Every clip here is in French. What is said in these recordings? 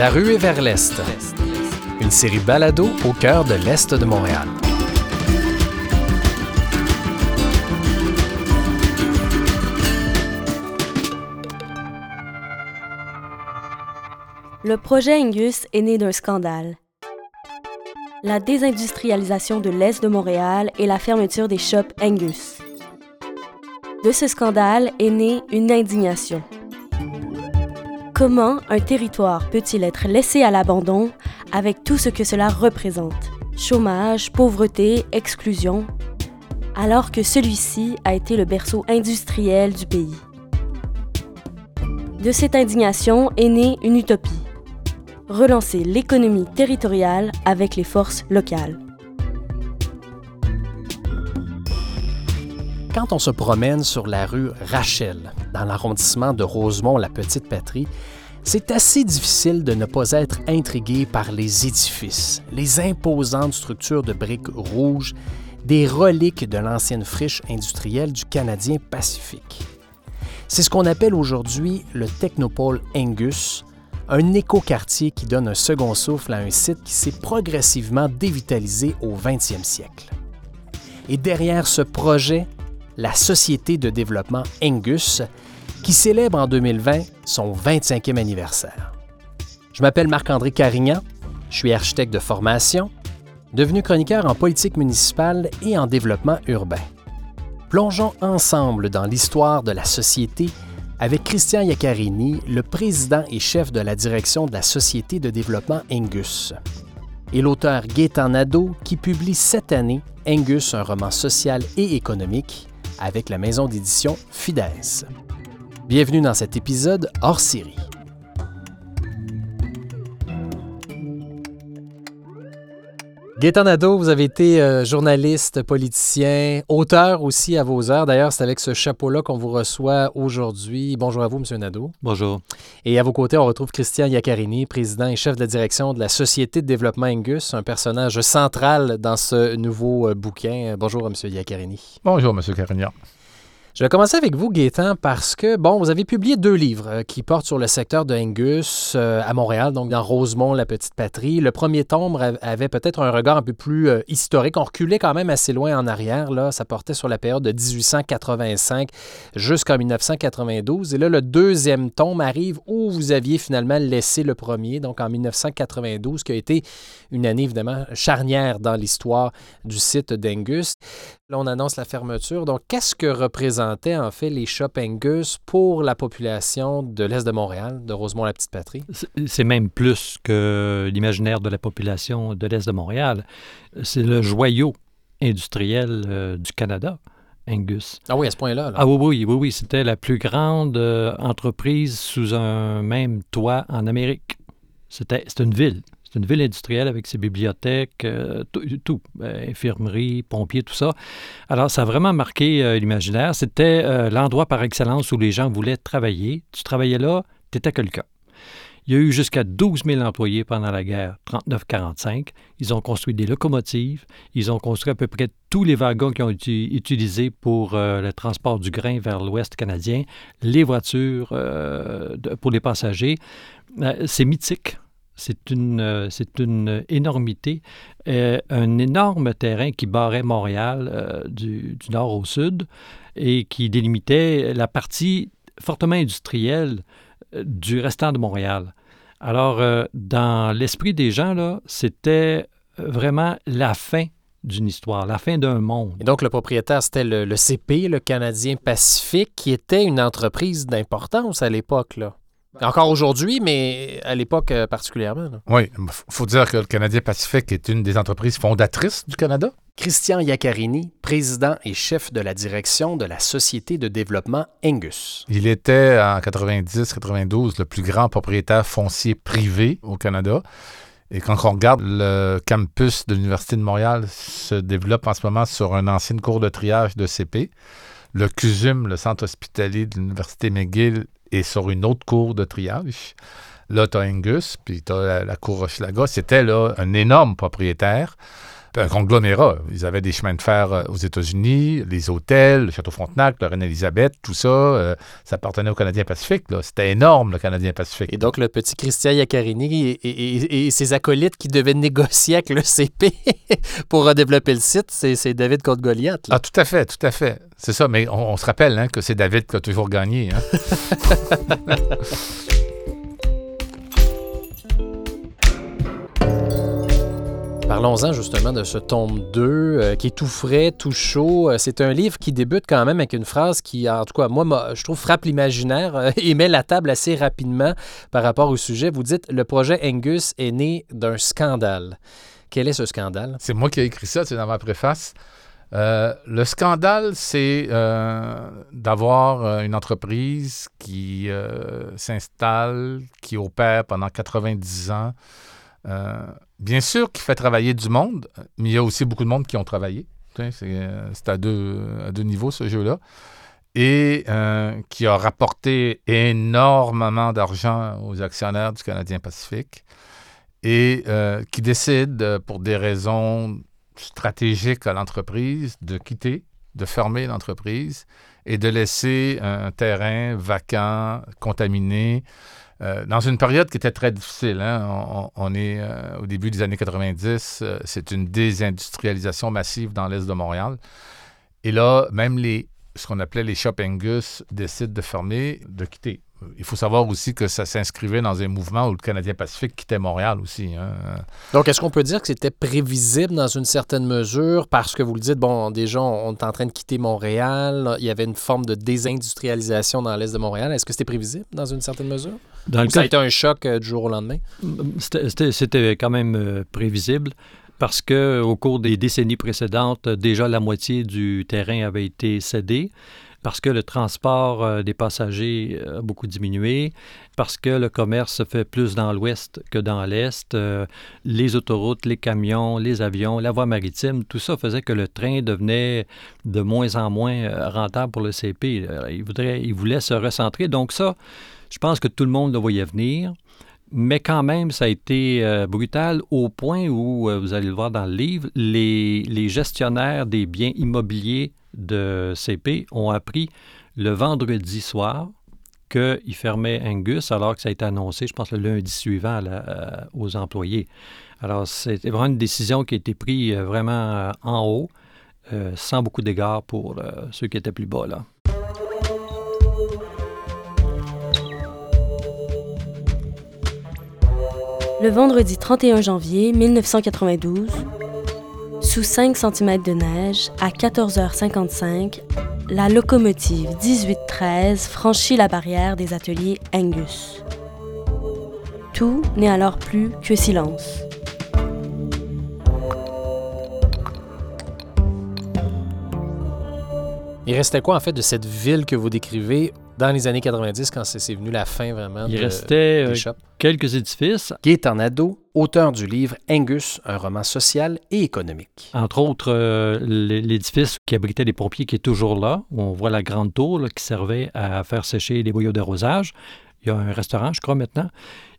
La rue est vers l'Est. Une série balado au cœur de l'Est de Montréal. Le projet Angus est né d'un scandale. La désindustrialisation de l'Est de Montréal et la fermeture des shops Angus. De ce scandale est née une indignation. Comment un territoire peut-il être laissé à l'abandon avec tout ce que cela représente? Chômage, pauvreté, exclusion, alors que celui-ci a été le berceau industriel du pays. De cette indignation est née une utopie relancer l'économie territoriale avec les forces locales. Quand on se promène sur la rue Rachel, dans l'arrondissement de Rosemont-la-Petite-Patrie, c'est assez difficile de ne pas être intrigué par les édifices, les imposantes structures de briques rouges, des reliques de l'ancienne friche industrielle du Canadien Pacifique. C'est ce qu'on appelle aujourd'hui le Technopole Angus, un écoquartier qui donne un second souffle à un site qui s'est progressivement dévitalisé au 20e siècle. Et derrière ce projet, la Société de développement Angus, qui célèbre en 2020 son 25e anniversaire. Je m'appelle Marc-André Carignan, je suis architecte de formation, devenu chroniqueur en politique municipale et en développement urbain. Plongeons ensemble dans l'histoire de la société avec Christian Iaccarini, le président et chef de la direction de la Société de développement Angus, et l'auteur Gaétan Nadeau qui publie cette année Angus, un roman social et économique avec la maison d'édition Fides. Bienvenue dans cet épisode hors série. Gaétan Nadeau, vous avez été euh, journaliste, politicien, auteur aussi à vos heures. D'ailleurs, c'est avec ce chapeau-là qu'on vous reçoit aujourd'hui. Bonjour à vous, M. Nadeau. Bonjour. Et à vos côtés, on retrouve Christian Iaccarini, président et chef de la direction de la Société de développement Angus, un personnage central dans ce nouveau euh, bouquin. Bonjour, M. Iaccarini. Bonjour, M. Carignan. Je vais commencer avec vous, Gaétan, parce que, bon, vous avez publié deux livres euh, qui portent sur le secteur de Angus euh, à Montréal, donc dans Rosemont, la petite patrie. Le premier tome avait peut-être un regard un peu plus euh, historique. On reculait quand même assez loin en arrière. Là. Ça portait sur la période de 1885 jusqu'en 1992. Et là, le deuxième tome arrive où vous aviez finalement laissé le premier, donc en 1992, qui a été une année évidemment charnière dans l'histoire du site d'Angus. Là, on annonce la fermeture. Donc, qu'est-ce que représentaient en fait les shops Angus pour la population de l'Est de Montréal, de Rosemont-la-Petite-Patrie? C'est même plus que l'imaginaire de la population de l'Est de Montréal. C'est le joyau industriel euh, du Canada. Angus. Ah oui, à ce point-là. Ah oui, oui, oui, oui. C'était la plus grande euh, entreprise sous un même toit en Amérique. C'était une ville. C'est une ville industrielle avec ses bibliothèques, euh, tout, euh, infirmerie, pompiers, tout ça. Alors, ça a vraiment marqué euh, l'imaginaire. C'était l'endroit par excellence où les gens voulaient travailler. Tu travaillais là, tu étais quelqu'un. Il y a eu jusqu'à 12 000 employés pendant la guerre 39-45. Ils ont construit des locomotives. Ils ont construit à peu près tous les wagons qui ont été utilisés pour le transport du grain vers l'ouest canadien, les voitures pour les passagers. C'est mythique. C'est une, euh, c'est une énormité. Euh, un énorme terrain qui barrait Montréal euh, du, nord au sud et qui délimitait la partie fortement industrielle du restant de Montréal. Alors, dans l'esprit des gens, là, c'était vraiment la fin d'une histoire, la fin d'un monde. Et donc, le propriétaire, c'était le, le, CP, le Canadien Pacifique, qui était une entreprise d'importance à l'époque. Là. Encore aujourd'hui, mais à l'époque euh, particulièrement. Oui, il faut dire que le Canadien Pacifique est une des entreprises fondatrices du Canada. Christian Iaccarini, président et chef de la direction de la Société de développement Angus. Il était en 90-92 le plus grand propriétaire foncier privé au Canada. Et quand on regarde le campus de l'Université de Montréal se développe en ce moment sur un ancien cours de triage de CP. Le CUSUM, le centre hospitalier de l'Université McGill, et sur une autre cour de triage. Là, tu as Angus, puis tu as la, cour Hochelaga. C'était là un énorme propriétaire. Un conglomérat. Ils avaient des chemins de fer euh, aux États-Unis, les hôtels, le Château Frontenac, le Reine-Élisabeth, tout ça, euh, ça appartenait au Canadien Pacifique. C'était énorme, le Canadien Pacifique. Et donc, le petit Christian Iaccarini et, ses acolytes qui devaient négocier avec le CP pour développer le site, c'est David contre Goliath. Ah, tout à fait, tout à fait. C'est ça, mais on, se rappelle hein, que c'est David qui a toujours gagné. Hein? Parlons-en justement de ce tome 2 euh, qui est tout frais, tout chaud. Euh, c'est un livre qui débute quand même avec une phrase qui, en tout cas, moi, je trouve frappe l'imaginaire euh, et met la table assez rapidement par rapport au sujet. Vous dites le projet Angus est né d'un scandale. Quel est ce scandale? C'est moi qui ai écrit ça, c'est dans ma préface. le scandale, c'est d'avoir une entreprise qui s'installe, qui opère pendant 90 ans bien sûr qu'il fait travailler du monde, mais il y a aussi beaucoup de monde qui ont travaillé. Euh, c'est à deux, à deux niveaux ce jeu-là. Et euh, qui a rapporté énormément d'argent aux actionnaires du Canadien Pacifique et qui décide, pour des raisons stratégiques à l'entreprise, de quitter, de fermer l'entreprise et de laisser un terrain vacant, contaminé, euh, dans une période qui était très difficile, hein, on, est euh, au début des années 90, euh, c'est une désindustrialisation massive dans l'est de Montréal. Et là, même les, ce qu'on appelait les Shop Angus décident de fermer, de quitter. Il faut savoir aussi que ça s'inscrivait dans un mouvement où le Canadien Pacifique quittait Montréal aussi. Hein. Donc, est-ce qu'on peut dire que c'était prévisible dans une certaine mesure parce que vous le dites, bon, déjà, on est en train de quitter Montréal, il y avait une forme de désindustrialisation dans l'Est de Montréal. Est-ce que c'était prévisible dans une certaine mesure? Dans Ça a été un choc euh, du jour au lendemain? C'était quand même euh, prévisible parce que au cours des décennies précédentes, déjà la moitié du terrain avait été cédé parce que le transport euh, des passagers a beaucoup diminué, parce que le commerce se fait plus dans l'ouest que dans l'est, les autoroutes, les camions, les avions, la voie maritime, tout ça faisait que le train devenait de moins en moins rentable pour le CP. Il, voudrait, voulait se recentrer. Donc ça, je pense que tout le monde le voyait venir. Mais quand même, ça a été euh, brutal au point où, euh, vous allez le voir dans le livre, les, gestionnaires des biens immobiliers de CP ont appris le vendredi soir qu'ils fermaient Angus alors que ça a été annoncé, je pense, le lundi suivant euh, aux employés. Alors, c'était vraiment une décision qui a été prise vraiment en haut, sans beaucoup d'égards pour ceux qui étaient plus bas. Là. Le vendredi 31 janvier 1992, sous 5 cm de neige, à 14h55, la locomotive 1813 franchit la barrière des ateliers Angus. Tout n'est alors plus que silence. Il restait quoi en fait de cette ville que vous décrivez dans les années 90, quand c'est venu la fin vraiment Il restait euh, quelques édifices. Gaétan Nadeau, auteur du livre Angus, un roman social et économique. Entre autres, euh, l'édifice qui abritait les pompiers qui est toujours là, où on voit la grande tour qui servait à faire sécher les boyaux d'arrosage. Il y a un restaurant, je crois, maintenant.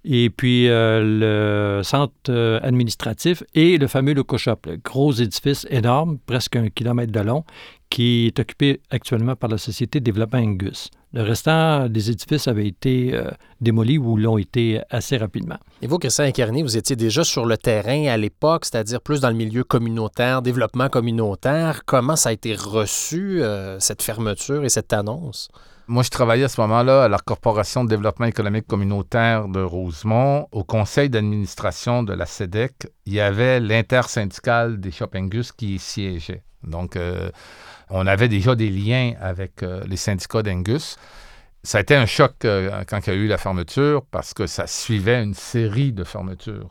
Et puis euh, le centre administratif et le fameux Loco Shop, le gros édifice énorme, presque un kilomètre de long, qui est occupé actuellement par la Société de développement Angus. Le restant des édifices avaient été euh, démolis ou l'ont été assez rapidement. Et vous, Christian Incarné, vous étiez déjà sur le terrain à l'époque, c'est-à-dire plus dans le milieu communautaire, développement communautaire. Comment ça a été reçu, euh, cette fermeture et cette annonce? Moi, je travaillais à ce moment-là à la Corporation de développement économique communautaire de Rosemont. Au conseil d'administration de la SEDEC, il y avait l'intersyndicale des Shoppingus qui y siégeait. Donc, euh, on avait déjà des liens avec euh, les syndicats d'Angus. Ça a été un choc euh, quand il y a eu la fermeture parce que ça suivait une série de fermetures.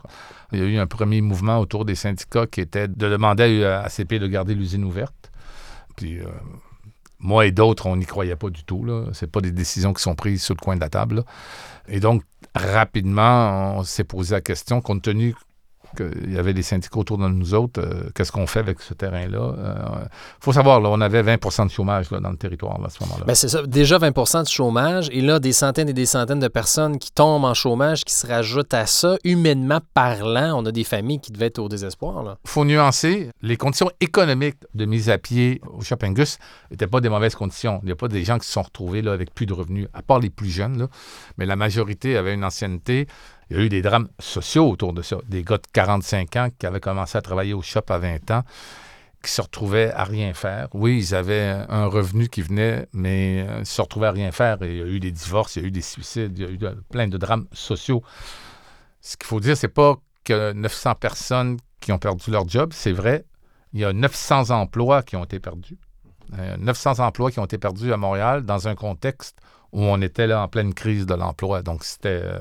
Il y a eu un premier mouvement autour des syndicats qui était de demander à ACP de garder l'usine ouverte. Puis moi et d'autres, on n'y croyait pas du tout. Ce pas des décisions qui sont prises sur le coin de la table. Et donc, rapidement, on s'est posé la question, compte tenu qu'il y avait des syndicats autour de nous autres. Euh, qu'est-ce qu'on fait avec ce terrain-là? Il faut savoir, là, on avait 20% de chômage là, dans le territoire à ce moment-là. Bien, c'est ça. Déjà 20% de chômage. Et là, des centaines et des centaines de personnes qui tombent en chômage, qui se rajoutent à ça. Humainement parlant, on a des familles qui devaient être au désespoir. Il faut nuancer. Les conditions économiques de mise à pied au Shop Angus n'étaient pas des mauvaises conditions. Il n'y a pas des gens qui se sont retrouvés là, avec plus de revenus, à part les plus jeunes. Là. Mais la majorité avait une ancienneté. Il y a eu des drames sociaux autour de ça. Des gars de 45 ans qui avaient commencé à travailler au shop à 20 ans, qui se retrouvaient à rien faire. Oui, ils avaient un revenu qui venait, mais euh, ils se retrouvaient à rien faire. il y a eu des divorces, il y a eu des suicides, il y a eu plein de drames sociaux. Ce qu'il faut dire, c'est pas que 900 personnes qui ont perdu leur job, c'est vrai. Il y a 900 emplois qui ont été perdus. 900 euh, emplois qui ont été perdus à Montréal dans un contexte où on était là en pleine crise de l'emploi. Donc, c'était. Euh,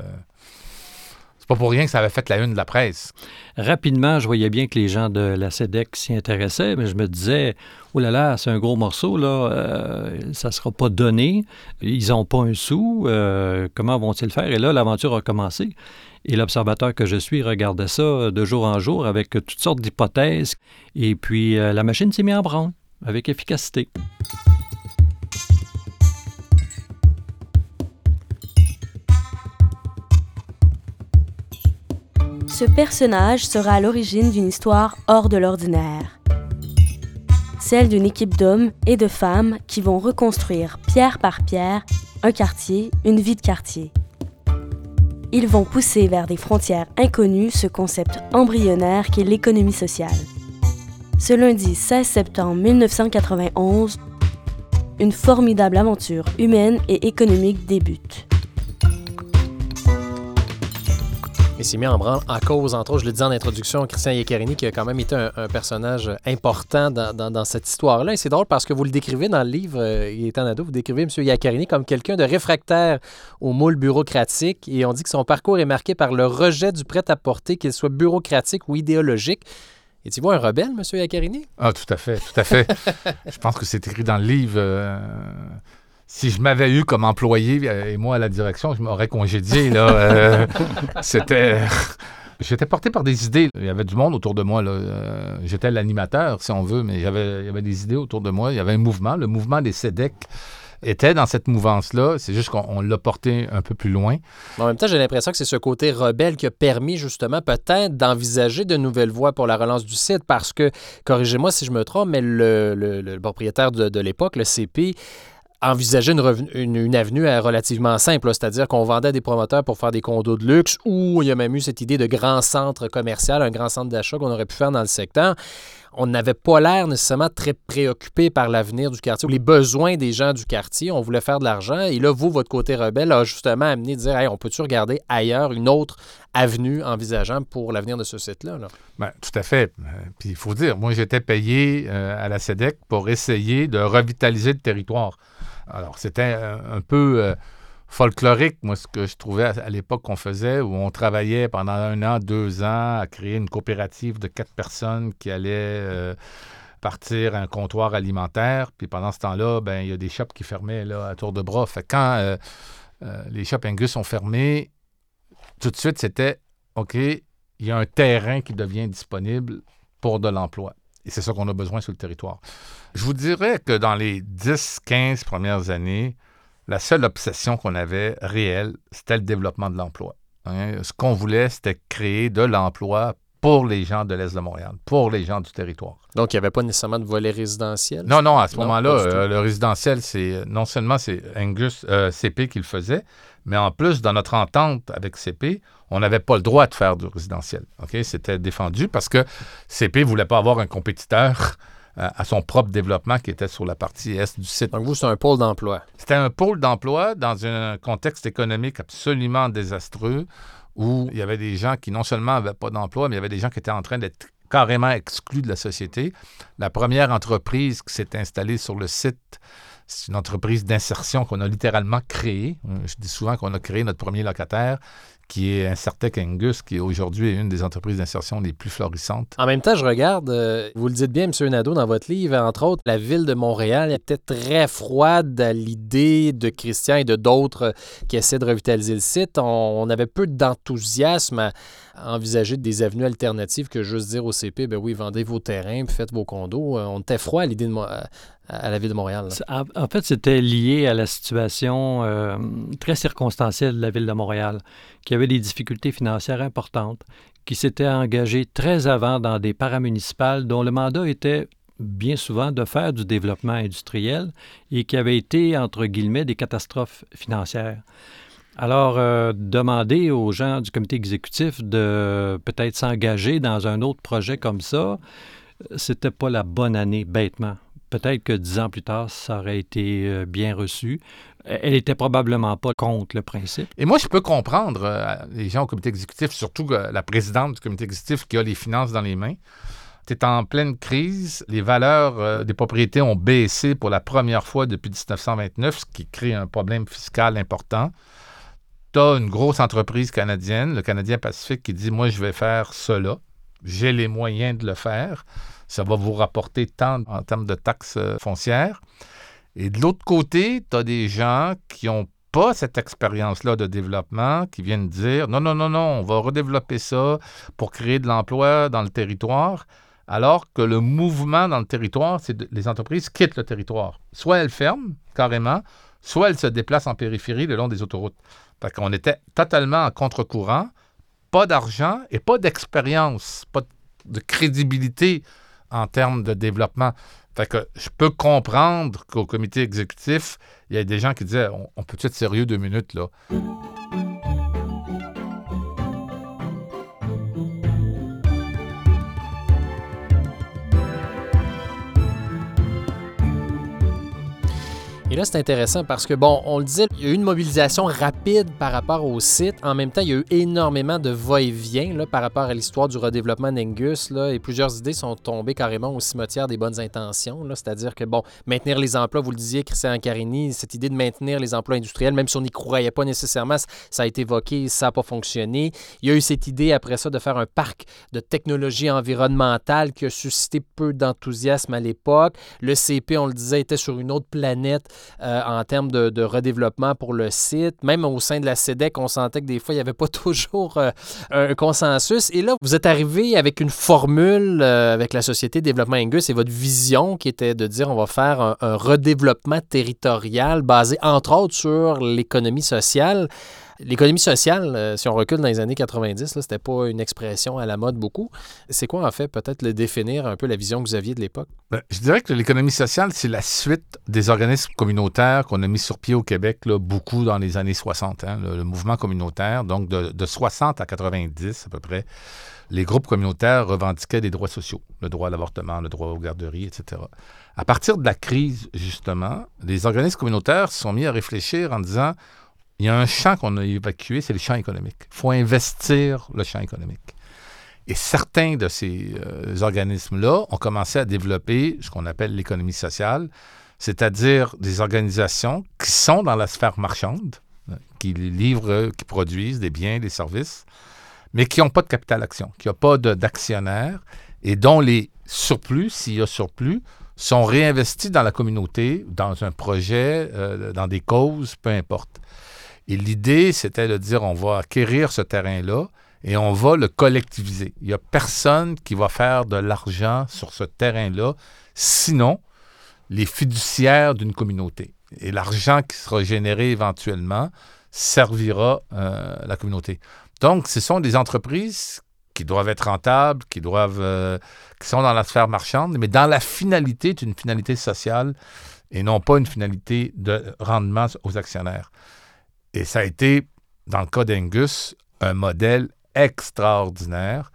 pas pour rien que ça avait fait la une de la presse. Rapidement, je voyais bien que les gens de la SEDEC s'y intéressaient, mais je me disais, oh là là, c'est un gros morceau, là, euh, ça ne sera pas donné, ils n'ont pas un sou, euh, comment vont-ils le faire? Et là, l'aventure a commencé. Et l'observateur que je suis regardait ça de jour en jour avec toutes sortes d'hypothèses. Et puis, euh, la machine s'est mise en branle avec efficacité. Ce personnage sera à l'origine d'une histoire hors de l'ordinaire. Celle d'une équipe d'hommes et de femmes qui vont reconstruire pierre par pierre un quartier, une vie de quartier. Ils vont pousser vers des frontières inconnues ce concept embryonnaire qu'est l'économie sociale. Ce lundi 16 septembre 1991, une formidable aventure humaine et économique débute. Et s'est mis en branle à cause, entre autres, je le disais en introduction, Christian Iaccarini, qui a quand même été un, personnage important dans, cette histoire-là. Et c'est drôle parce que vous le décrivez dans le livre, euh, il est en ado, vous décrivez M. Iaccarini comme quelqu'un de réfractaire au moule bureaucratique. Et on dit que son parcours est marqué par le rejet du prêt-à-porter, qu'il soit bureaucratique ou idéologique. Est-il un rebelle, M. Iaccarini? Ah, tout à fait, tout à fait. je pense que c'est écrit dans le livre. Euh, si je m'avais eu comme employé euh, et moi à la direction, je m'aurais congédié. Là, euh, c'était. J'étais porté par des idées. Il y avait du monde autour de moi. Euh, j'étais l'animateur, si on veut, mais il y, avait, il y avait des idées autour de moi. Il y avait un mouvement. Le mouvement des SEDEC était dans cette mouvance-là. C'est juste qu'on l'a porté un peu plus loin. En même temps, j'ai l'impression que c'est ce côté rebelle qui a permis justement peut-être d'envisager de nouvelles voies pour la relance du site parce que, corrigez-moi si je me trompe, mais le, propriétaire de, de l'époque, le CP, envisager une, avenue euh, relativement simple, c'est-à-dire qu'on vendait des promoteurs pour faire des condos de luxe ou il y a même eu cette idée de grand centre commercial, un grand centre d'achat qu'on aurait pu faire dans le secteur. On n'avait pas l'air nécessairement très préoccupé par l'avenir du quartier ou les besoins des gens du quartier. On voulait faire de l'argent. Et là, vous, votre côté rebelle a justement amené de dire hey, on peut-tu regarder ailleurs une autre avenue envisageable pour l'avenir de ce site-là? Ben, tout à fait. Euh, puis il faut dire, moi, j'étais payé euh, à la SEDEC pour essayer de revitaliser le territoire. Alors, c'était un peu euh, folklorique, moi, ce que je trouvais à, l'époque qu'on faisait, où on travaillait pendant un an, deux ans à créer une coopérative de quatre personnes qui allaient euh, partir un comptoir alimentaire. Puis pendant ce temps-là, ben il y a des shops qui fermaient là, à tour de bras. Fait quand euh, les shops Angus ont fermé, tout de suite, c'était OK, il y a un terrain qui devient disponible pour de l'emploi. C'est ça qu'on a besoin sur le territoire. Je vous dirais que dans les 10-15 premières années, la seule obsession qu'on avait réelle, c'était le développement de l'emploi. Hein. Ce qu'on voulait, c'était créer de l'emploi pour les gens de l'Est de Montréal, pour les gens du territoire. Donc, il n'y avait pas nécessairement de volet résidentiel? Non, non, à ce moment-là, euh, le résidentiel, c'est non seulement c'est Angus euh, CP qui le faisait, mais en plus, dans notre entente avec CP, on n'avait pas le droit de faire du résidentiel. Ok, C'était défendu parce que CP ne voulait pas avoir un compétiteur euh, à son propre développement qui était sur la partie est du site. Donc vous, c'est un pôle d'emploi. C'était un pôle d'emploi dans un contexte économique absolument désastreux où il y avait des gens qui non seulement n'avaient pas d'emploi, mais il y avait des gens qui étaient en train d'être carrément exclus de la société. La première entreprise qui s'est installée sur le site, c'est une entreprise d'insertion qu'on a littéralement créée. Je dis souvent qu'on a créé notre premier locataire qui est Incertec Angus, qui aujourd'hui est une des entreprises d'insertion les plus florissantes. En même temps, je regarde, euh, vous le dites bien, M. Nadeau, dans votre livre, entre autres, la ville de Montréal était très froide à l'idée de Christian et de d'autres euh, qui essaient de revitaliser le site. On, avait peu d'enthousiasme à, envisager des avenues alternatives que juste dire au CP, ben oui, vendez vos terrains, faites vos condos. Euh, on était froid à l'idée de, à la ville de Montréal. En, fait, c'était lié à la situation euh, très circonstancielle de la ville de Montréal, qui avait des difficultés financières importantes, qui s'était engagée très avant dans des paramunicipales dont le mandat était bien souvent de faire du développement industriel et qui avait été, entre guillemets, des catastrophes financières. Alors, euh, demander aux gens du comité exécutif de peut-être s'engager dans un autre projet comme ça, c'était pas la bonne année, bêtement. Peut-être que dix ans plus tard, ça aurait été euh, bien reçu. Elle n'était probablement pas contre le principe. Et moi, je peux comprendre euh, les gens au comité exécutif, surtout euh, la présidente du comité exécutif qui a les finances dans les mains. Es en pleine crise, les valeurs des propriétés ont baissé pour la première fois depuis 1929, ce qui crée un problème fiscal important. Tu as une grosse entreprise canadienne, le Canadien Pacifique, qui dit Moi, je vais faire cela. J'ai les moyens de le faire ça va vous rapporter tant en termes de taxes euh, foncières. Et de l'autre côté, tu as des gens qui n'ont pas cette expérience-là de développement, qui viennent dire non, non, non, non, on va redévelopper ça pour créer de l'emploi dans le territoire, alors que le mouvement dans le territoire, c'est les entreprises quittent le territoire. Soit elles ferment carrément, soit elles se déplacent en périphérie le long des autoroutes. Fait qu'on était totalement en contre-courant, pas d'argent et pas d'expérience, pas de crédibilité en termes de développement. Fait que je peux comprendre qu'au comité exécutif, il y a des gens qui disaient on, on peut être sérieux deux minutes là? Et là, c'est intéressant parce que, bon, on le disait, il y a eu une mobilisation rapide par rapport au site. En même temps, il y a eu énormément de va-et-vient par rapport à l'histoire du redéveloppement d'Angus. Et plusieurs idées sont tombées carrément au cimetière des bonnes intentions. C'est-à-dire que, bon, maintenir les emplois, vous le disiez, Christian Carini, cette idée de maintenir les emplois industriels, même si on n'y croyait pas nécessairement, ça a été évoqué, ça n'a pas fonctionné. Il y a eu cette idée après ça de faire un parc de technologie environnementale qui a suscité peu d'enthousiasme à l'époque. Le CP, on le disait, était sur une autre planète euh, en termes de, redéveloppement pour le site. Même au sein de la SEDEC, on sentait que des fois, il n'y avait pas toujours euh, un consensus. Et là, vous êtes arrivé avec une formule euh, avec la Société développement Angus et votre vision qui était de dire on va faire un redéveloppement territorial basé entre autres sur l'économie sociale. L'économie sociale, euh, si on recule dans les années 90, ce n'était pas une expression à la mode beaucoup. C'est quoi, en fait, peut-être le définir un peu la vision que vous aviez de l'époque? Ben, je dirais que l'économie sociale, c'est la suite des organismes communautaires qu'on a mis sur pied au Québec beaucoup dans les années 60. Hein, le, mouvement communautaire, donc de, de 60 à 90 à peu près, les groupes communautaires revendiquaient des droits sociaux, le droit à l'avortement, le droit aux garderies, etc. À partir de la crise, justement, les organismes communautaires se sont mis à réfléchir en disant il y a un champ qu'on a évacué, c'est le champ économique. Il faut investir le champ économique. Et certains de ces euh, organismes-là ont commencé à développer ce qu'on appelle l'économie sociale, c'est-à-dire des organisations qui sont dans la sphère marchande, qui livrent, qui produisent des biens, des services, mais qui n'ont pas de capital action, qui n'ont pas d'actionnaires et dont les surplus, s'il y a surplus, sont réinvestis dans la communauté, dans un projet, euh, dans des causes, peu importe. Et l'idée, c'était de dire on va acquérir ce terrain-là et on va le collectiviser. Il n'y a personne qui va faire de l'argent sur ce terrain-là, sinon les fiduciaires d'une communauté. Et l'argent qui sera généré éventuellement servira euh, la communauté. Donc, ce sont des entreprises qui doivent être rentables, qui doivent, euh, qui sont dans la sphère marchande, mais dans la finalité, c'est une finalité sociale et non pas une finalité de rendement aux actionnaires. Et ça a été, dans le cas d'Angus, un modèle extraordinaire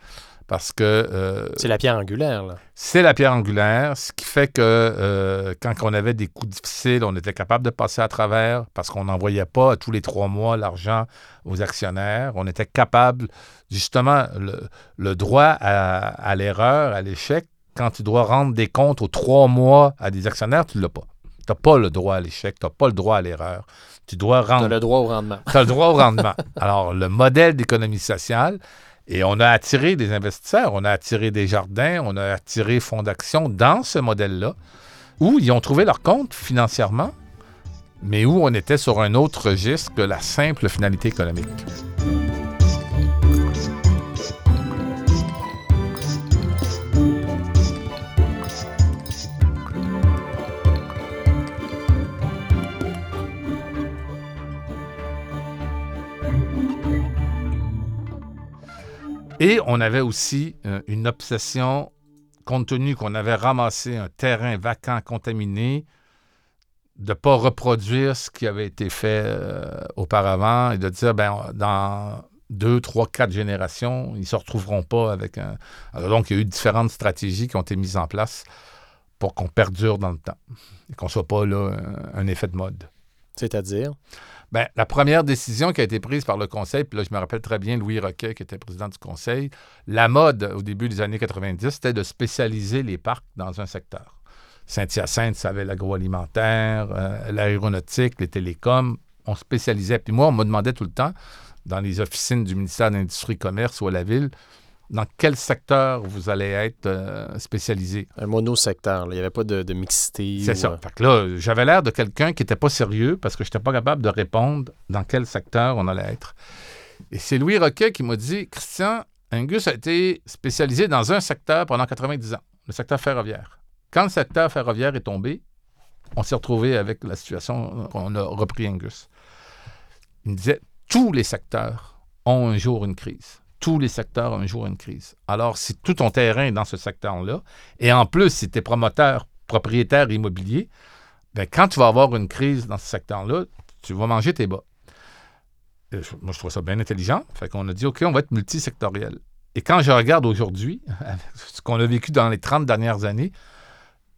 parce que... Euh, c'est la pierre angulaire, là. C'est la pierre angulaire, ce qui fait que euh, quand on avait des coups difficiles, on était capable de passer à travers parce qu'on n'envoyait pas tous les trois mois l'argent aux actionnaires. On était capable, justement, le, droit à, à l'erreur, à l'échec, quand tu dois rendre des comptes aux trois mois à des actionnaires, tu ne l'as pas. Tu n'as pas le droit à l'échec, tu n'as pas le droit à l'erreur. Tu dois Tu as rendre. le droit au rendement. Tu as le droit au rendement. Alors, le modèle d'économie sociale, et on a attiré des investisseurs, on a attiré des jardins, on a attiré Fonds d'action dans ce modèle-là, où ils ont trouvé leur compte financièrement, mais où on était sur un autre registre que la simple finalité économique. Et on avait aussi euh, une obsession, compte tenu qu'on avait ramassé un terrain vacant, contaminé, de ne pas reproduire ce qui avait été fait euh, auparavant et de dire, ben, dans deux, trois, quatre générations, ils ne se retrouveront pas avec un... Alors donc, il y a eu différentes stratégies qui ont été mises en place pour qu'on perdure dans le temps et qu'on ne soit pas là un, un effet de mode. C'est-à-dire, Ben, la première décision qui a été prise par le Conseil, puis là, je me rappelle très bien Louis Roquet, qui était président du Conseil, la mode au début des années 90, c'était de spécialiser les parcs dans un secteur. Saint-Hyacinthe, ça avait l'agroalimentaire, euh, l'aéronautique, les télécoms. On spécialisait. Puis moi, on me demandait tout le temps, dans les officines du ministère de l'Industrie et Commerce ou à la ville, dans quel secteur vous allez être euh, spécialisé? un monosecteur. là. Il n'y avait pas de, de mixité. C'est ou, ça. euh, Fait que là, j'avais l'air de quelqu'un qui n'était pas sérieux parce que je n'étais pas capable de répondre dans quel secteur on allait être. Et c'est Louis Roquet qui m'a dit Christian, Angus a été spécialisé dans un secteur pendant 90 ans, le secteur ferroviaire. Quand le secteur ferroviaire est tombé, on s'est retrouvé avec la situation qu'on a repris Angus. Il me disait tous les secteurs ont un jour une crise. Tous les secteurs un jour une crise. Alors, si tout ton terrain est dans ce secteur-là, et en plus, si tu es promoteur, propriétaire immobilier, ben, quand tu vas avoir une crise dans ce secteur-là, tu vas manger tes bas. Je- moi, je trouve ça bien intelligent. Fait qu'on a dit, OK, on va être multisectoriel. Et quand je regarde aujourd'hui, ce qu'on a vécu dans les 30 dernières années,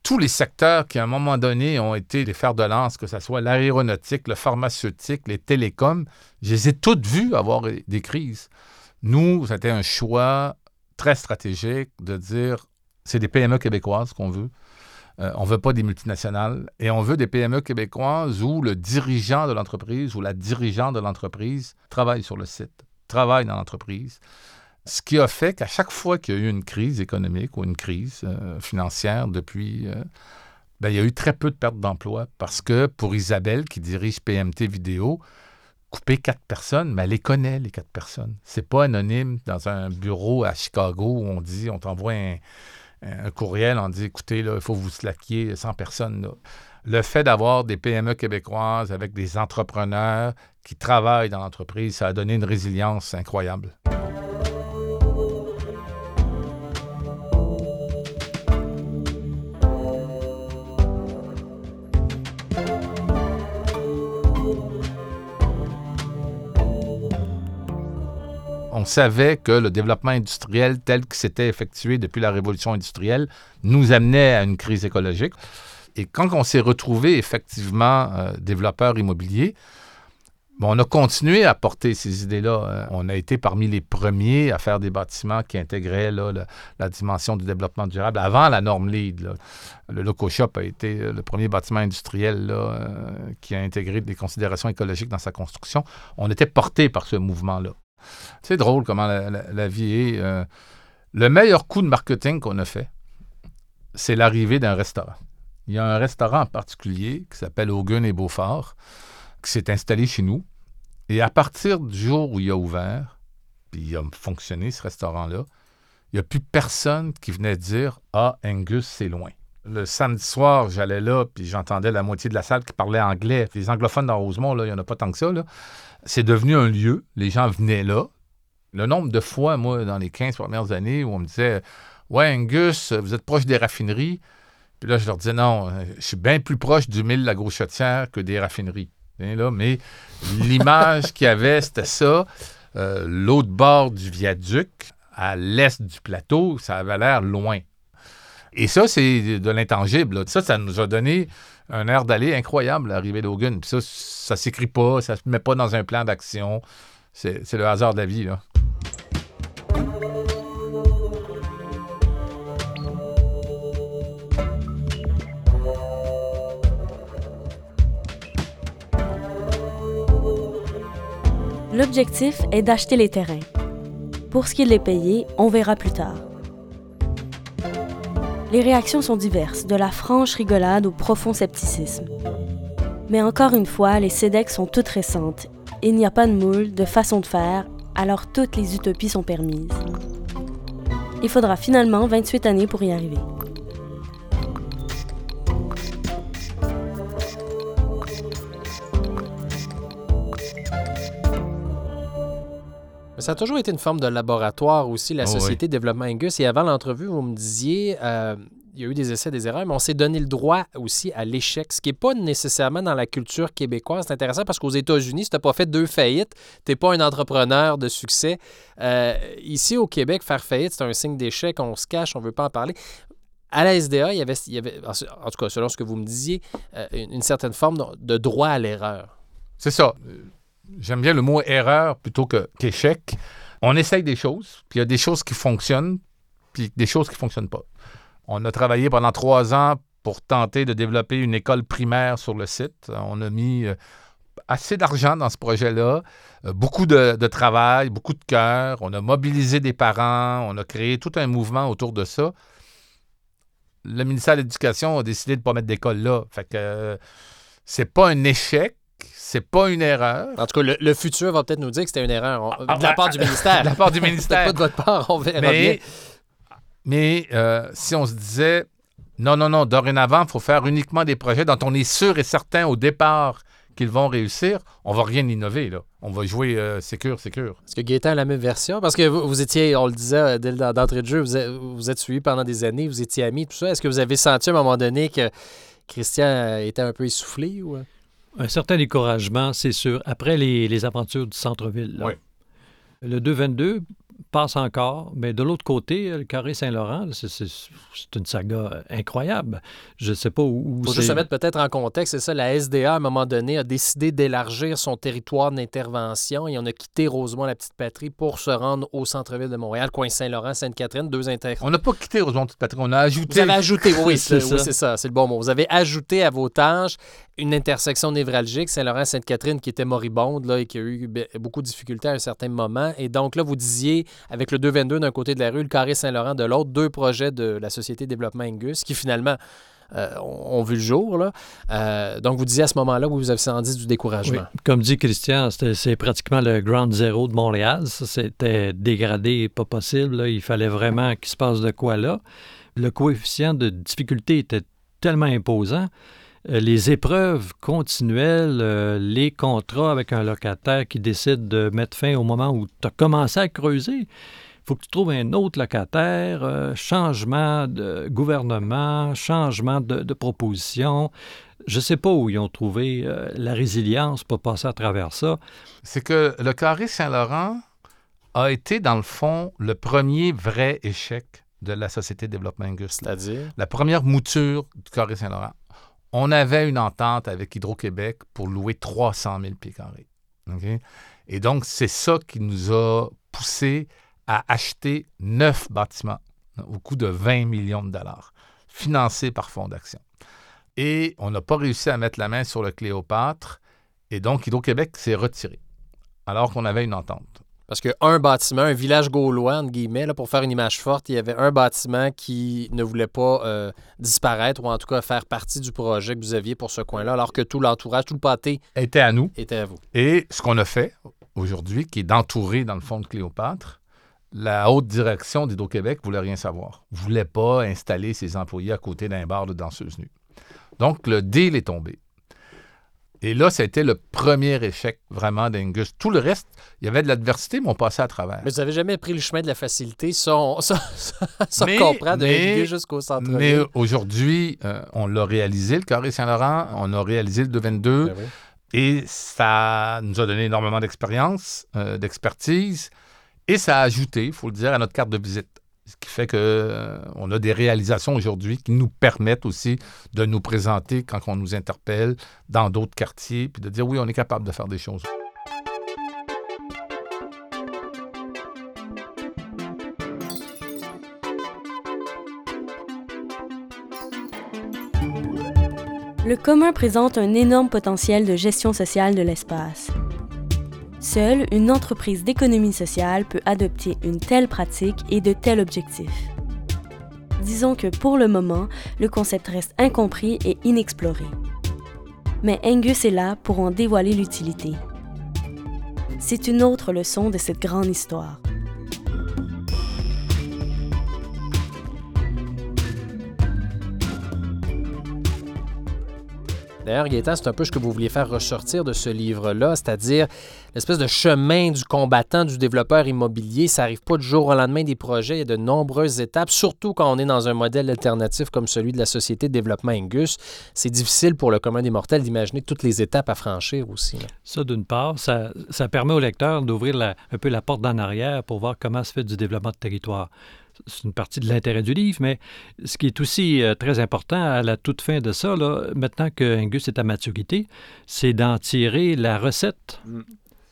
tous les secteurs qui, à un moment donné, ont été des fers de lance, que ce soit l'aéronautique, le pharmaceutique, les télécoms, je les ai toutes vues avoir des crises. Nous, c'était un choix très stratégique de dire, c'est des PME québécoises qu'on veut. Euh, on ne veut pas des multinationales et on veut des PME québécoises où le dirigeant de l'entreprise ou la dirigeante de l'entreprise travaille sur le site, travaille dans l'entreprise. Ce qui a fait qu'à chaque fois qu'il y a eu une crise économique ou une crise euh, financière depuis, euh, ben, il y a eu très peu de pertes d'emploi parce que pour Isabelle, qui dirige PMT Vidéo, couper quatre personnes, mais elle les connaît, les quatre personnes. C'est pas anonyme dans un bureau à Chicago où on dit, on t'envoie un, courriel, on dit, écoutez, il faut vous slackier 100 personnes. Le fait d'avoir des PME québécoises avec des entrepreneurs qui travaillent dans l'entreprise, ça a donné une résilience incroyable. Savait que le développement industriel tel qu'il s'était effectué depuis la révolution industrielle nous amenait à une crise écologique. Et quand on s'est retrouvé effectivement euh, développeur immobilier, on a continué à porter ces idées-là. Euh, On a été parmi les premiers à faire des bâtiments qui intégraient la dimension du développement durable avant la norme LEED. Le Loco Shop a été euh, le premier bâtiment industriel qui a intégré des considérations écologiques dans sa construction. On était porté par ce mouvement-là. C'est drôle comment la, vie est. euh, le meilleur coup de marketing qu'on a fait, c'est l'arrivée d'un restaurant. Il y a un restaurant en particulier qui s'appelle Hogan et Beaufort, qui s'est installé chez nous. Et à partir du jour où il a ouvert, puis il a fonctionné ce restaurant-là, il n'y a plus personne qui venait dire Ah, Angus, c'est loin. Le samedi soir, j'allais là, puis j'entendais la moitié de la salle qui parlait anglais. Les anglophones dans Rosemont, il n'y en a pas tant que ça. C'est devenu un lieu. Les gens venaient là. Le nombre de fois, moi, dans les 15 premières années, où on me disait Ouais, Angus, vous êtes proche des raffineries. Puis là, je leur disais Non, je suis bien plus proche du mille la Chaudière que des raffineries. Hein, là, mais l'image qu'il y avait, c'était ça. Euh, L'autre bord du viaduc, à l'est du plateau, ça avait l'air loin. Et ça, c'est de l'intangible. Ça, ça nous a donné un air d'aller incroyable, l'arrivée d'Hogan. Puis ça, ça s'écrit pas, ça se met pas dans un plan d'action. C'est le hasard de la vie. L'objectif est d'acheter les terrains. Pour ce qui est de les payer, on verra plus tard. Les réactions sont diverses, de la franche rigolade au profond scepticisme. Mais encore une fois, les CEDEC sont toutes récentes. Il n'y a pas de moule, de façon de faire, alors toutes les utopies sont permises. Il faudra finalement 28 années pour y arriver. Ça a toujours été une forme de laboratoire aussi, la Oh, Société de développement Angus. Et avant l'entrevue, vous me disiez, euh, il y a eu des essais, des erreurs, mais on s'est donné le droit aussi à l'échec, ce qui n'est pas nécessairement dans la culture québécoise. C'est intéressant parce qu'aux États-Unis, si tu n'as pas fait deux faillites, tu n'es pas un entrepreneur de succès. Euh, ici, au Québec, faire faillite, c'est un signe d'échec, on se cache, on ne veut pas en parler. À la SDA, il y avait, il y avait en tout cas, selon ce que vous me disiez, euh, une certaine forme de droit à l'erreur. C'est ça. J'aime bien le mot erreur plutôt que qu'échec. On essaye des choses, puis il y a des choses qui fonctionnent, puis des choses qui ne fonctionnent pas. On a travaillé pendant trois ans pour tenter de développer une école primaire sur le site. On a mis euh, assez d'argent dans ce projet-là, euh, beaucoup de, travail, beaucoup de cœur. On a mobilisé des parents, on a créé tout un mouvement autour de ça. Le ministère de l'Éducation a décidé de ne pas mettre d'école là. Fait que euh, c'est pas un échec, c'est pas une erreur. En tout cas, le, le futur va peut-être nous dire que c'était une erreur. On- Ah, de la part du ministère. de la part du ministère. pas de votre part, on verra bien. Mais, mais euh, si on se disait, non, non, non, dorénavant, il faut faire uniquement des projets dont on est sûr et certain au départ qu'ils vont réussir, on va rien innover. Là. On va jouer euh, sécure, sécure. Est-ce que Gaétan a la même version? Parce que vous, vous étiez, on le disait euh, dès d'entrée de jeu, vous êtes, vous êtes suivis pendant des années, vous étiez amis, tout ça. Est-ce que vous avez senti à un moment donné que Christian euh, était un peu essoufflé? Ou... Un certain découragement, c'est sûr, après les, les aventures du centre-ville. Oui. Le 222 passe encore, mais de l'autre côté, le carré Saint-Laurent, c'est- une saga euh, incroyable. Je ne sais pas où, c'est. juste se mettre peut-être en contexte, c'est ça, la SDA, à un moment donné, a décidé d'élargir son territoire d'intervention et on a quitté Rosemont-la-Petite-Patrie pour se rendre au centre-ville de Montréal, coin Saint-Laurent, Sainte-Catherine, deux inter... On n'a pas quitté Rosemont toute patrie, on a ajouté. Vous avez ajouté, oui, C'est oui, ça. c'est le bon mot. Vous avez ajouté à vos tâches une intersection névralgique, Saint-Laurent-Sainte-Catherine, qui était moribonde là, et qui a eu be- beaucoup de difficultés à un certain moment. Et donc là, vous disiez, avec le 222 d'un côté de la rue, le carré Saint-Laurent de l'autre, deux projets de la Société développement Angus qui finalement euh, ont vu le jour. Euh, donc vous disiez à ce moment-là, vous avez senti du découragement. Comme dit Christian, c'est pratiquement le ground zero de Montréal. C'était dégradé, pas possible. Il fallait vraiment qu'il se passe de quoi là. Le coefficient de difficulté était tellement imposant. Euh, Les épreuves continuelles, euh, les contrats avec un locataire qui décide de mettre fin au moment où tu as commencé à creuser. Il faut que tu trouves un autre locataire, euh, changement de gouvernement, changement de, de proposition. Je ne sais pas où ils ont trouvé euh, la résilience pour passer à travers ça. C'est que le carré Saint-Laurent a été, dans le fond, le premier vrai échec de la Société de développement Angus. C'est-à-dire? la première mouture du carré Saint-Laurent. On avait une entente avec Hydro-Québec pour louer 300 000 pieds carrés. Et donc, c'est ça qui nous a poussé à acheter neuf bâtiments au coût de 20 millions de dollars, financés par Fonds d'action. Et on n'a pas réussi à mettre la main sur le Cléopâtre, et donc Hydro-Québec s'est retiré, alors qu'on avait une entente. Parce qu'un bâtiment, un village gaulois, entre guillemets, là, pour faire une image forte, il y avait un bâtiment qui ne voulait pas euh, disparaître ou en tout cas faire partie du projet que vous aviez pour ce coin-là, alors que tout l'entourage, tout le pâté était à nous. était à vous. Et ce qu'on a fait aujourd'hui, qui est d'entourer dans le fond de Cléopâtre, la haute direction d'Hydro-Québec voulait rien savoir. voulait pas installer ses employés à côté d'un bar de danseuses nues. Donc, le deal est tombé. Et là, ça a été le premier échec vraiment d'Angus. Tout le reste, il y avait de l'adversité, mais on passait à travers. Mais vous n'avez jamais pris le chemin de la facilité, ça, on, ça, ça, ça Mais- comprend de mais- jusqu'au Mais centre-ville. aujourd'hui, euh, on l'a réalisé, le Carré Saint-Laurent, on a réalisé le 222, Ben oui. Et ça nous a donné énormément d'expérience, euh, d'expertise, et ça a ajouté, il faut le dire, à notre carte de visite. Ce qui fait qu'on a des réalisations aujourd'hui qui nous permettent aussi de nous présenter quand on nous interpelle dans d'autres quartiers, puis de dire oui, on est capable de faire des choses. Le commun présente un énorme potentiel de gestion sociale de l'espace. Seule une entreprise d'économie sociale peut adopter une telle pratique et de tels objectifs. Disons que pour le moment, le concept reste incompris et inexploré. Mais Angus est là pour en dévoiler l'utilité. C'est une autre leçon de cette grande histoire. D'ailleurs, c'est un peu ce que vous vouliez faire ressortir de ce livre-là, c'est-à-dire l'espèce de chemin du combattant, du développeur immobilier. Ça n'arrive pas du jour au lendemain des projets. Il y a de nombreuses étapes, surtout quand on est dans un modèle alternatif comme celui de la Société de développement Angus. C'est difficile pour le commun des mortels d'imaginer toutes les étapes à franchir aussi. Ça, d'une part, ça, permet au lecteur d'ouvrir un peu la porte d'en arrière pour voir comment se fait du développement de territoire c'est une partie de l'intérêt du livre, mais ce qui est aussi euh, très important à la toute fin de ça, maintenant que Angus est à maturité, c'est d'en tirer la recette. Mm.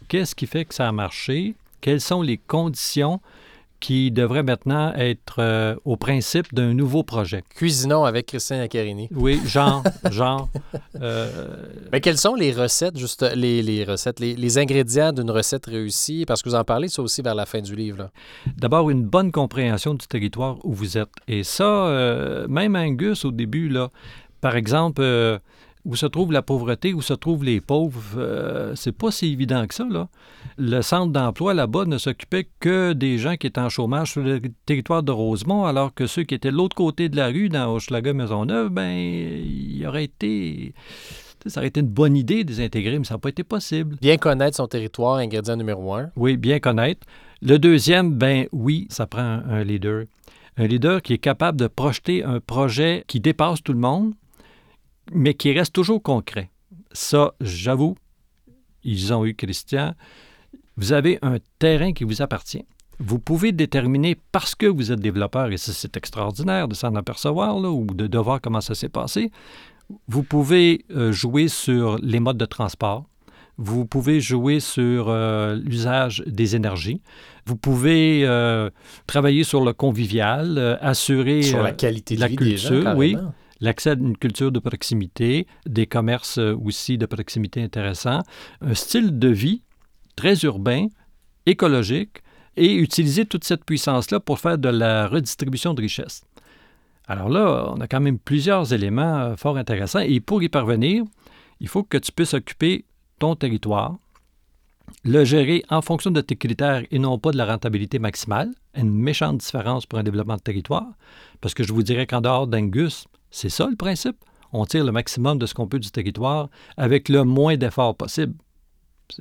Qu'est-ce qui fait que ça a marché? Quelles sont les conditions? Qui devrait maintenant être euh, au principe d'un nouveau projet. Cuisinons avec Christian Accarini. Oui, genre, genre. Euh, Mais quelles sont les recettes, juste les, les recettes, les, les ingrédients d'une recette réussie? Parce que vous en parlez, ça aussi, vers la fin du livre. D'abord, une bonne compréhension du territoire où vous êtes. Et ça, euh, même Angus, au début, là, par exemple, où se trouve la pauvreté, où se trouvent les pauvres, euh, c'est pas si évident que ça. Là. Le centre d'emploi là-bas ne s'occupait que des gens qui étaient en chômage sur le territoire de Rosemont, alors que ceux qui étaient de l'autre côté de la rue, dans Hochelaga Maisonneuve, ben, il aurait été. Ça aurait été une bonne idée de les intégrer, mais ça n'a pas été possible. Bien connaître son territoire, ingrédient numéro un. Oui, bien connaître. Le deuxième, ben oui, ça prend un leader. Un leader qui est capable de projeter un projet qui dépasse tout le monde, mais qui reste toujours concret. Ça, j'avoue, ils ont eu Christian. Vous avez un terrain qui vous appartient. Vous pouvez déterminer, parce que vous êtes développeur, et c'est extraordinaire de s'en apercevoir là, ou de, voir comment ça s'est passé, vous pouvez euh, jouer sur les modes de transport, vous pouvez jouer sur euh, l'usage des énergies. Vous pouvez euh, travailler sur le convivial, assurer sur la qualité de la vie culture, oui l'accès à une culture de proximité, des commerces euh, aussi de proximité intéressants, un style de vie très urbain, écologique, et utiliser toute cette puissance-là pour faire de la redistribution de richesses. Alors là, on a quand même plusieurs éléments euh, fort intéressants, et pour y parvenir, il faut que tu puisses occuper ton territoire, le gérer en fonction de tes critères et non pas de la rentabilité maximale, une méchante différence pour un développement de territoire, parce que je vous dirais qu'en dehors d'Angus, c'est ça le principe. On tire le maximum de ce qu'on peut du territoire avec le moins d'efforts possible.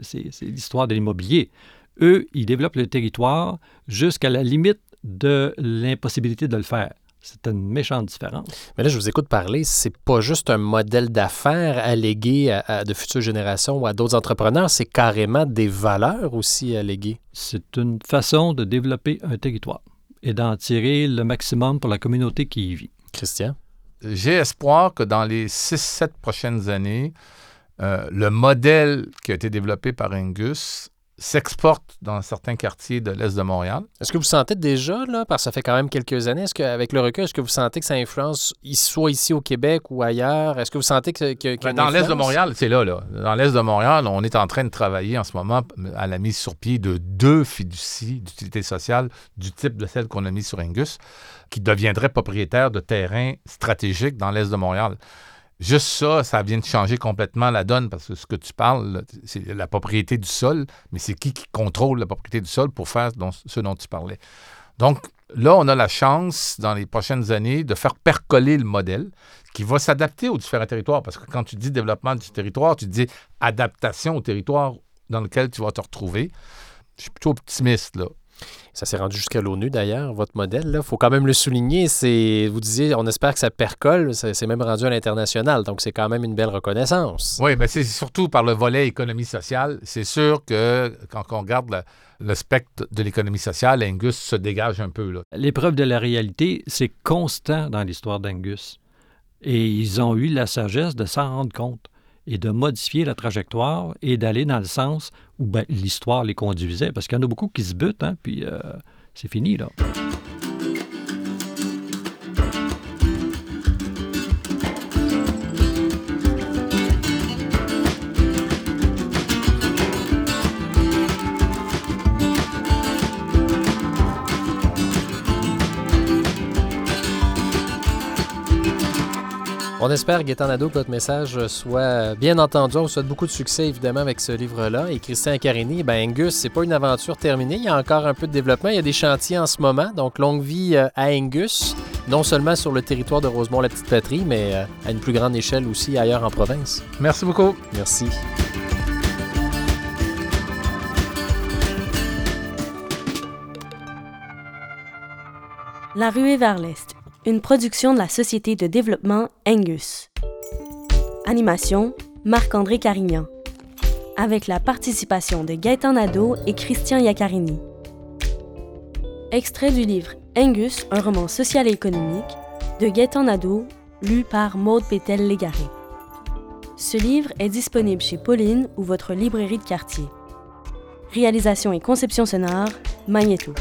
C'est l'histoire de l'immobilier. Eux, ils développent le territoire jusqu'à la limite de l'impossibilité de le faire. C'est une méchante différence. Mais là, je vous écoute parler, c'est pas juste un modèle d'affaires allégué à, à, de futures générations ou à d'autres entrepreneurs, c'est carrément des valeurs aussi alléguées. C'est une façon de développer un territoire et d'en tirer le maximum pour la communauté qui y vit. Christian? J'ai espoir que dans les 6-7 prochaines années, euh, le modèle qui a été développé par Angus s'exporte dans certains quartiers de l'Est de Montréal. Est-ce que vous sentez déjà, là, parce que ça fait quand même quelques années, est-ce qu'avec le recul, est-ce que vous sentez que ça influence, soit ici au Québec ou ailleurs? Est-ce que vous sentez que... que, ben, dans l'Est de Montréal, c'est là, là. Dans l'Est de Montréal, on est en train de travailler en ce moment à la mise sur pied de deux fiducies d'utilité sociale du type de celle qu'on a mise sur Angus qui deviendrait propriétaire de terrains stratégiques dans l'Est de Montréal. Juste ça, ça vient de changer complètement la donne parce que ce que tu parles, c'est la propriété du sol, mais c'est qui qui contrôle la propriété du sol pour faire ce dont tu parlais. Donc là, on a la chance dans les prochaines années de faire percoler le modèle qui va s'adapter aux différents territoires parce que quand tu dis développement du territoire, tu dis adaptation au territoire dans lequel tu vas te retrouver. Je suis plutôt optimiste là. Ça s'est rendu jusqu'à l'ONU d'ailleurs, votre modèle. Il faut quand même le souligner. C'est, vous disiez, on espère que ça percole. C'est même rendu à l'international. Donc, c'est quand même une belle reconnaissance. Oui, mais c'est surtout par le volet économie sociale. C'est sûr que quand on regarde le, spectre de l'économie sociale, Angus se dégage un peu. L'épreuve de la réalité, c'est constant dans l'histoire d'Angus. Et ils ont eu la sagesse de s'en rendre compte et de modifier la trajectoire et d'aller dans le sens où ben, l'histoire les conduisait. Parce qu'il y en a beaucoup qui se butent, hein, puis euh, c'est fini, là. On espère, Gaétan Nadeau, que votre message soit bien entendu. On vous souhaite beaucoup de succès, évidemment, avec ce livre-là. Et Christian Carini, ben Angus, c'est pas une aventure terminée. Il y a encore un peu de développement. Il y a des chantiers en ce moment. Donc, longue vie euh, à Angus, non seulement sur le territoire de Rosemont-la-Petite-Patrie, mais euh, à une plus grande échelle aussi ailleurs en province. Merci beaucoup. Merci. La ruée vers l'Est, une production de la société de développement Angus. Animation, Marc-André Carignan. Avec la participation de Gaëtan Nadeau et Christian Iaccarini. Extrait du livre Angus, un roman social et économique, de Gaëtan Nadeau, lu par Maude Pétel-Légaré. Ce livre est disponible chez Pauline ou votre librairie de quartier. Réalisation et conception sonore, Magneto.